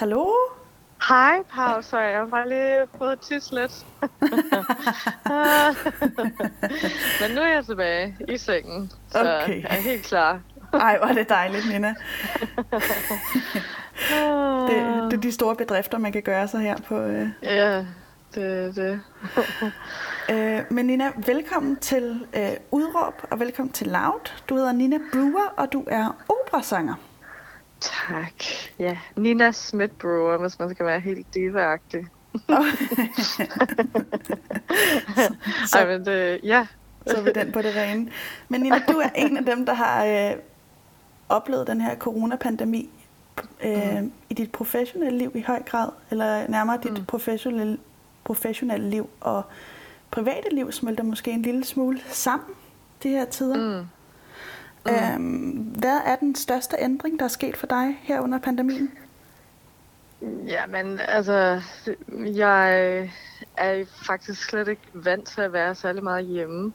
Hallo? Hej, Pau. Så jeg har bare lige fået tis lidt. Men nu er jeg tilbage i sengen, så Okay. jeg er helt klar. Ej, hvor er det dejligt, Nina. Det, det er de store bedrifter, man kan gøre sig her på... Øh. Ja, det er det. Øh, men Nina, velkommen til øh, Udråb, og velkommen til Loud. Du hedder Nina Brewer, og du er operasanger. Tak. Ja, Nina Smith Brewer, hvis man skal være helt diva-agtig. Så- Ej, men det, ja. Så er vi den på det rene. Men Nina, du er en af dem, der har øh, oplevet den her coronapandemi øh, i dit professionelle liv i høj grad, eller nærmere dit Mm. professionelle, professionelle liv og private liv smelter måske en lille smule sammen de her tider. Mm. Mm. Øhm, hvad er den største ændring, der er sket for dig her under pandemien? Ja, men altså, jeg er faktisk slet ikke vant til at være særlig meget hjemme.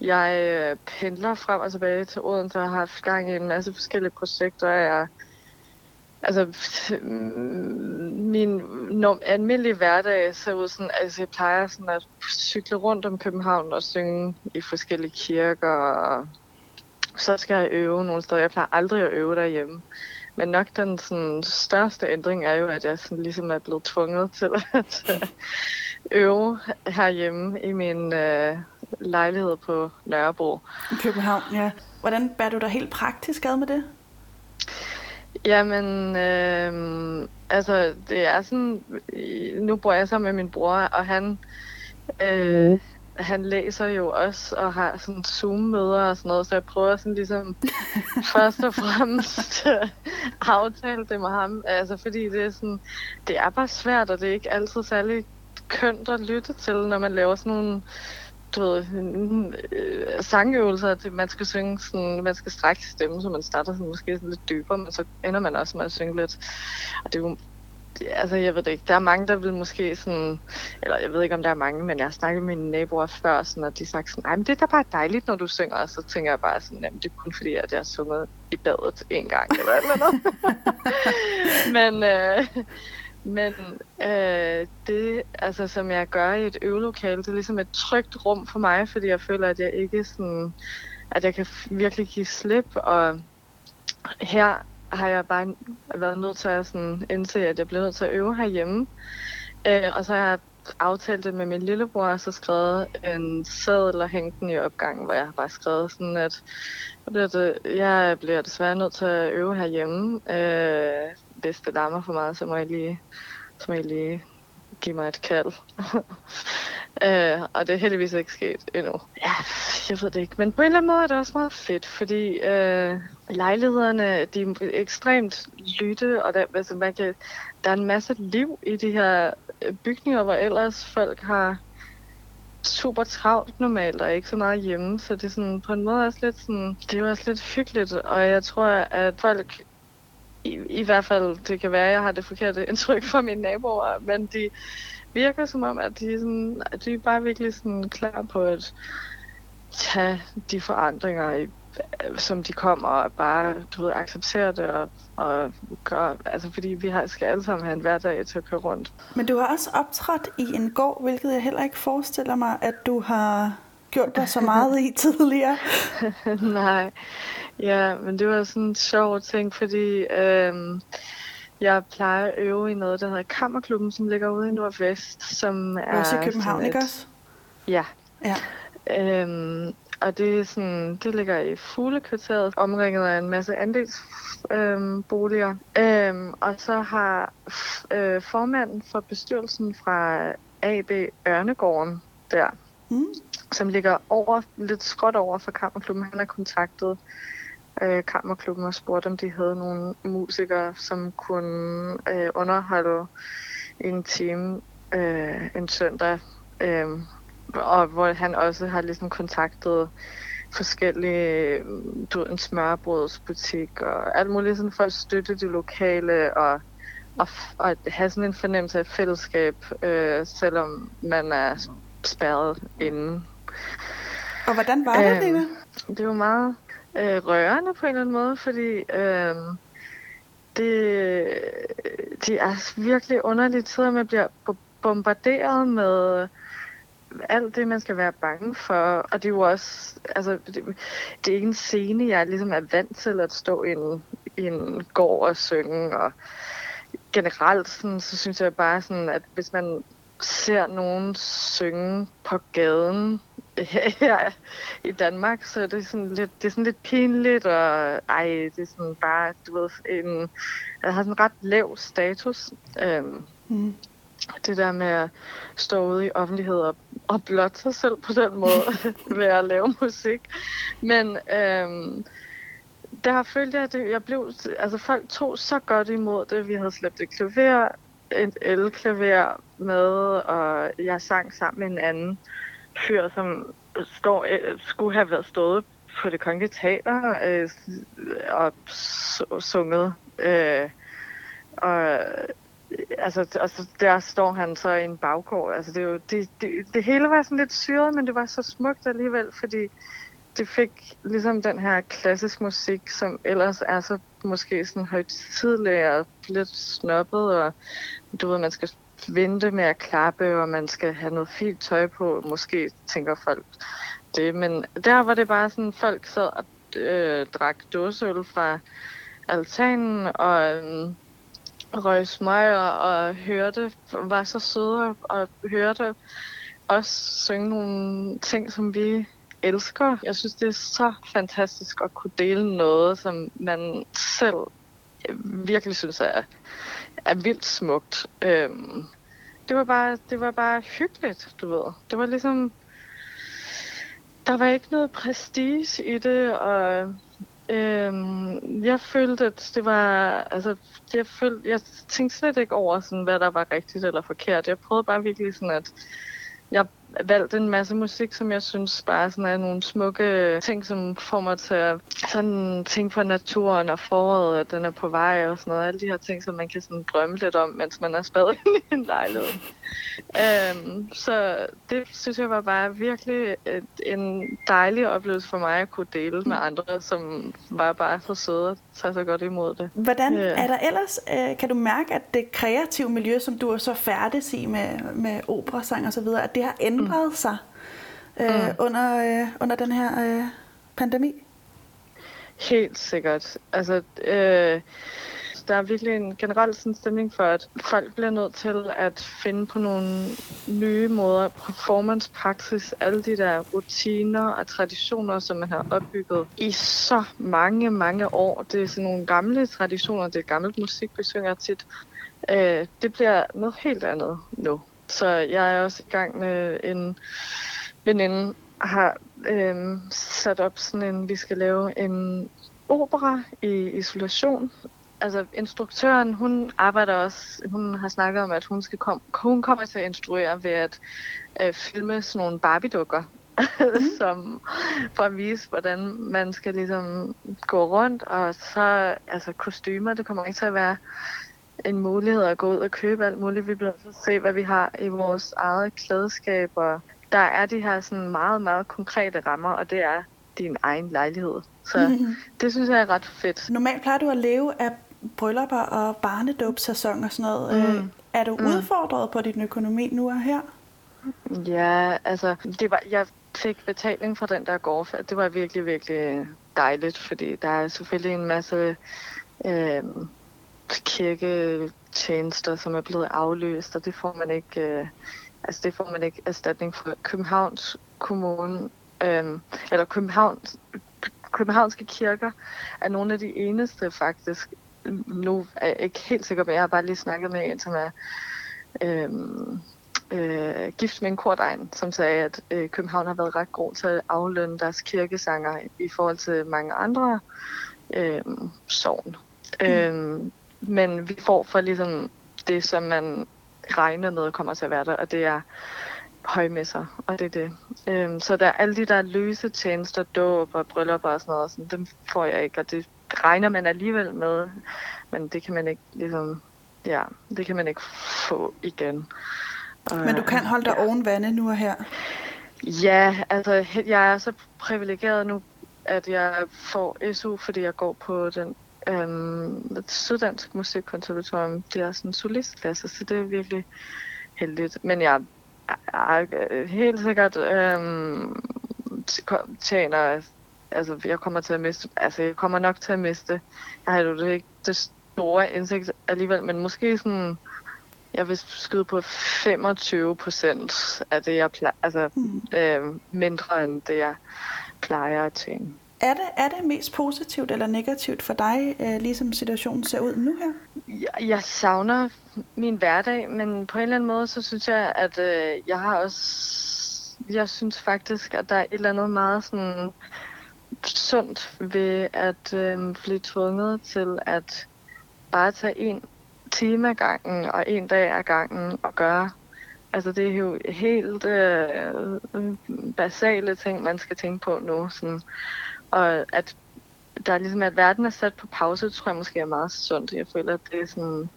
Jeg øh, pendler frem og tilbage til Odense og har haft gang i en masse forskellige projekter. Jeg, altså, min norm, almindelige hverdag ser ud sådan, altså jeg plejer sådan at cykle rundt om København og synge i forskellige kirker, og så skal jeg øve nogle steder. Jeg plejer aldrig at øve derhjemme. Men nok den sådan, største ændring er jo, at jeg sådan, ligesom er blevet tvunget til at øve herhjemme i min øh, lejlighed på Nørrebro. I København, ja. Hvordan bærer du dig helt praktisk ad med det? Jamen, øh, altså, det er sådan, nu bor jeg sammen med min bror, og han, øh, han læser jo også, og har sådan Zoom-møder og sådan noget, så jeg prøver sådan ligesom først og fremmest at aftale det med ham, altså fordi det er sådan, det er bare svært, og det er ikke altid særlig kønt at lytte til, når man laver sådan nogle du ved, øh, sangøvelser, at man skal synge sådan, man skal strække stemmen, så man starter sådan, måske sådan lidt dybere, men så ender man også med at synge lidt. Og det er jo, altså jeg ved det ikke, der er mange, der vil måske sådan, eller jeg ved ikke, om der er mange, men jeg har snakket med mine naboer før, sådan, og de har sagt sådan, nej, men det er da bare dejligt, når du synger, og så tænker jeg bare sådan, jamen det er kun fordi, at jeg har sunget i badet en gang, eller eller andet. men, øh, men øh, det, altså, som jeg gør i et øvelokale, det er ligesom et trygt rum for mig, fordi jeg føler, at jeg ikke sådan, at jeg kan virkelig give slip, og her har jeg bare været nødt til at sådan indse, at jeg bliver nødt til at øve herhjemme. Øh, og så har jeg aftalt det med min lillebror, og så skrevet en seddel og hængt den i opgangen, hvor jeg har bare skrevet sådan, at jeg bliver desværre nødt til at øve herhjemme. Øh, hvis det larmer for meget, så må jeg lige, så må jeg lige give mig et kald. øh, og det er heldigvis ikke sket endnu. Ja, jeg ved det ikke. Men på en eller anden måde er det også meget fedt, fordi øh, lejlighederne, de er ekstremt lytte, og der, altså, man kan, der er en masse liv i de her øh, bygninger, hvor ellers folk har super travlt normalt, og ikke så meget hjemme, så det er sådan, på en måde også lidt sådan, det er også lidt hyggeligt, og jeg tror, at folk, i, i hvert fald, det kan være, at jeg har det forkerte indtryk fra mine naboer, men de virker som om, at de sådan, at de er bare virkelig sådan klar på at tage de forandringer, i, som de kommer, og bare, du ved, acceptere det, og, og gøre, altså fordi vi har, skal alle sammen have en hverdag til at køre rundt. Men du har også optrådt i en gård, hvilket jeg heller ikke forestiller mig, at du har gjort dig så meget i tidligere. Nej, ja, men det var sådan en sjov ting, fordi øhm, jeg plejer at øve i noget, der hedder Kammerklubben, som ligger ude i Nordvest, som er... Også i København, ikke også? Ja, Ja. øhm, og det er sådan, det ligger i Fuglekvarteret, omringet af en masse andelsboliger. Øhm, øhm, og så har øh, formanden for bestyrelsen fra AB Ørnegården der, Mm. som ligger over, lidt skråt over for Kammerklubben. Han har kontaktet øh, Kammerklubben og spurgt, om de havde nogle musikere, som kunne øh, underholde i en time øh, en søndag. Øh, og hvor han også har ligesom kontaktet forskellige, du ved, en smørbrødsbutik og alt muligt sådan for at støtte de lokale og, og, og have sådan en fornemmelse af fællesskab, øh, selvom man er spærret inde. Og hvordan var det, Øhm, Lina? Det var meget øh, rørende på en eller anden måde, fordi øh, det, det er virkelig underlige tider, man bliver bombarderet med alt det, man skal være bange for. Og det er jo også, altså, det, det er ikke en scene, jeg ligesom er vant til at stå i en, i en gård og synge. Og generelt, sådan, så synes jeg bare sådan, at hvis man ser nogen synge på gaden her i Danmark, så er det sådan lidt, det er sådan lidt pinligt, og ej, det er sådan bare, du ved, en, jeg har sådan en ret lav status. Øhm, mm. Det der med at stå ude i offentlighed og, og blotte sig selv på den måde ved at lave musik. Men øhm, der følte jeg, at det, jeg blev, altså folk tog så godt imod det. Vi havde slæbt et klaver, et elklaver med, og jeg sang sammen med en anden fyr, som står, øh, skulle have været stået på det kongelige teater øh, og sunget. Øh, og øh, altså, altså, der står han så i en baggård. Altså, det, er jo, det, det, det hele var sådan lidt syret, men det var så smukt alligevel, fordi det fik ligesom den her klassisk musik, som ellers er så måske sådan højtidlig og lidt snobbet, og du ved, man skal vente med at klappe, og man skal have noget fint tøj på. Måske tænker folk det, men der var det bare sådan, folk sad og øh, drak dåseøl fra altanen, og øh, røg smøger og hørte, var så søde og hørte os synge nogle ting, som vi elsker. Jeg synes, det er så fantastisk at kunne dele noget, som man selv øh, virkelig synes er, er vildt smukt. Øhm, det var bare, det var bare hyggeligt, du ved. Det var ligesom, der var ikke noget prestige i det, og øhm, jeg følte, at det var, altså, jeg, følte, jeg tænkte slet ikke over, sådan, hvad der var rigtigt eller forkert. Jeg prøvede bare virkelig sådan, at jeg valgt en masse musik, som jeg synes bare sådan er nogle smukke ting, som får mig til at sådan tænke på naturen og foråret, at den er på vej og sådan noget. Alle de her ting, som man kan sådan drømme lidt om, mens man er spadet i en lejlighed. Um, så det synes jeg var bare virkelig et, en dejlig oplevelse for mig at kunne dele med andre, som var bare så søde og tager så godt imod det. Hvordan er der ellers, øh, kan du mærke, at det kreative miljø, som du er så færdig i med, med operasang og så videre, at det har ændret mm. sig øh, mm. under, øh, under den her øh, pandemi? Helt sikkert. Altså, øh, der er virkelig en generel sådan stemning for, at folk bliver nødt til at finde på nogle nye måder, performance-praksis, alle de der rutiner og traditioner, som man har opbygget i så mange, mange år. Det er sådan nogle gamle traditioner, det er gammelt musik, vi synger tit. Øh, det bliver noget helt andet nu. Så jeg er også i gang med en veninde, har øh, sat op sådan en, vi skal lave en opera i isolation, altså instruktøren, hun arbejder også, hun har snakket om, at hun, skal kom, hun kommer til at instruere ved at øh, filme sådan nogle Barbie-dukker, mm. som for at vise, hvordan man skal ligesom gå rundt, og så, altså kostymer, det kommer ikke til at være en mulighed at gå ud og købe alt muligt. Vi bliver så se, hvad vi har i vores eget klædeskab, og der er de her sådan meget, meget konkrete rammer, og det er din egen lejlighed. Så mm. det synes jeg er ret fedt. Normalt plejer du at leve af bryllupper og barnedåbssæson og sådan noget. Mm. Øh, er du mm. udfordret på din økonomi nu og her? Ja, altså, det var, jeg fik betaling fra den der gård. Det var virkelig, virkelig dejligt, fordi der er selvfølgelig en masse øh, kirketjenester, som er blevet afløst, og det får man ikke, øh, altså det får man ikke erstatning for. Københavns Kommune, øh, eller Københavns, københavnske kirker er nogle af de eneste faktisk, nu er jeg ikke helt sikker, men jeg har bare lige snakket med en, som er øh, øh, gift med en kordegn, som sagde, at øh, København har været ret god til at aflønne deres kirkesanger i forhold til mange andre øh, sovn. Mm. Øh, men vi får for ligesom det, som man regner med kommer til at være der, og det er højmesser, og det er det. Øhm, så der er alle de der løse tjenester, dåb og bryllupper og sådan noget, sådan, dem får jeg ikke, og det regner man alligevel med, men det kan man ikke ligesom, ja, det kan man ikke få igen. Og, men du kan holde dig ja. oven vande nu og her? Ja, altså jeg er så privilegeret nu, at jeg får SU, fordi jeg går på den øhm, Syddansk Musikkonservatorium. Det er sådan en solistklasse, så det er virkelig heldigt. Men jeg er helt sikkert øhm, tjener, altså jeg kommer til at miste, altså jeg kommer nok til at miste, jeg har jo det ikke det store indsigt alligevel, men måske sådan, jeg vil skyde på 25 procent af det, jeg plejer, altså mm. øh, mindre end det, jeg plejer at tjene. Er det, er det mest positivt eller negativt for dig, øh, ligesom situationen ser ud nu her? Jeg, jeg savner min hverdag, men på en eller anden måde, så synes jeg, at øh, jeg har også... Jeg synes faktisk, at der er et eller andet meget sådan sundt ved at øh, blive tvunget til at bare tage en time ad gangen og en dag ad gangen og gøre. Altså det er jo helt øh, basale ting, man skal tænke på nu. Sådan. Og at der er ligesom, at verden er sat på pause, tror jeg måske er meget sundt. Jeg føler, at det er sådan,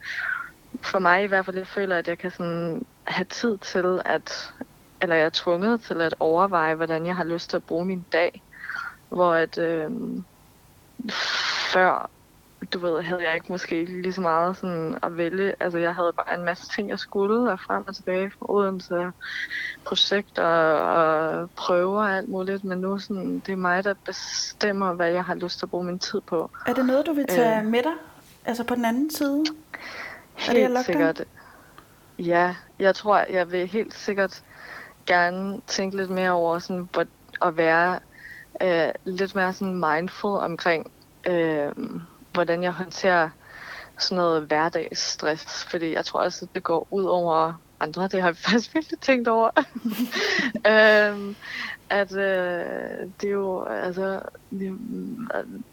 for mig i hvert fald, jeg føler, at jeg kan sådan have tid til at, eller jeg er tvunget til at overveje, hvordan jeg har lyst til at bruge min dag. Hvor at øh, før du ved, havde jeg ikke måske lige så meget sådan at vælge. Altså, jeg havde bare en masse ting, jeg skulle, og frem og tilbage fra Odense, projekter og prøver og alt muligt. Men nu sådan, det er mig, der bestemmer, hvad jeg har lyst til at bruge min tid på. Er det noget, du vil tage øh, med dig? Altså på den anden side? Helt er det sikkert. Ja, jeg tror, jeg vil helt sikkert gerne tænke lidt mere over sådan, at være øh, lidt mere sådan mindful omkring øh, hvordan jeg håndterer sådan noget hverdagsstress, fordi jeg tror også, at det går ud over andre. Det har jeg faktisk virkelig tænkt over. øhm, at øh, det er jo, altså,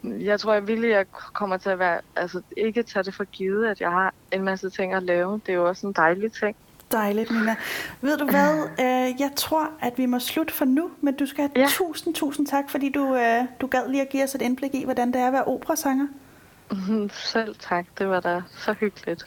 jeg tror jeg virkelig, jeg kommer til at være, altså ikke tage det for givet, at jeg har en masse ting at lave. Det er jo også en dejlig ting. Dejligt, Nina. Ved du hvad? Øh, jeg tror, at vi må slutte for nu, men du skal have ja. tusind, tusind tak, fordi du, øh, du gad lige at give os et indblik i, hvordan det er at være operasanger. Selv tak, det var da så hyggeligt.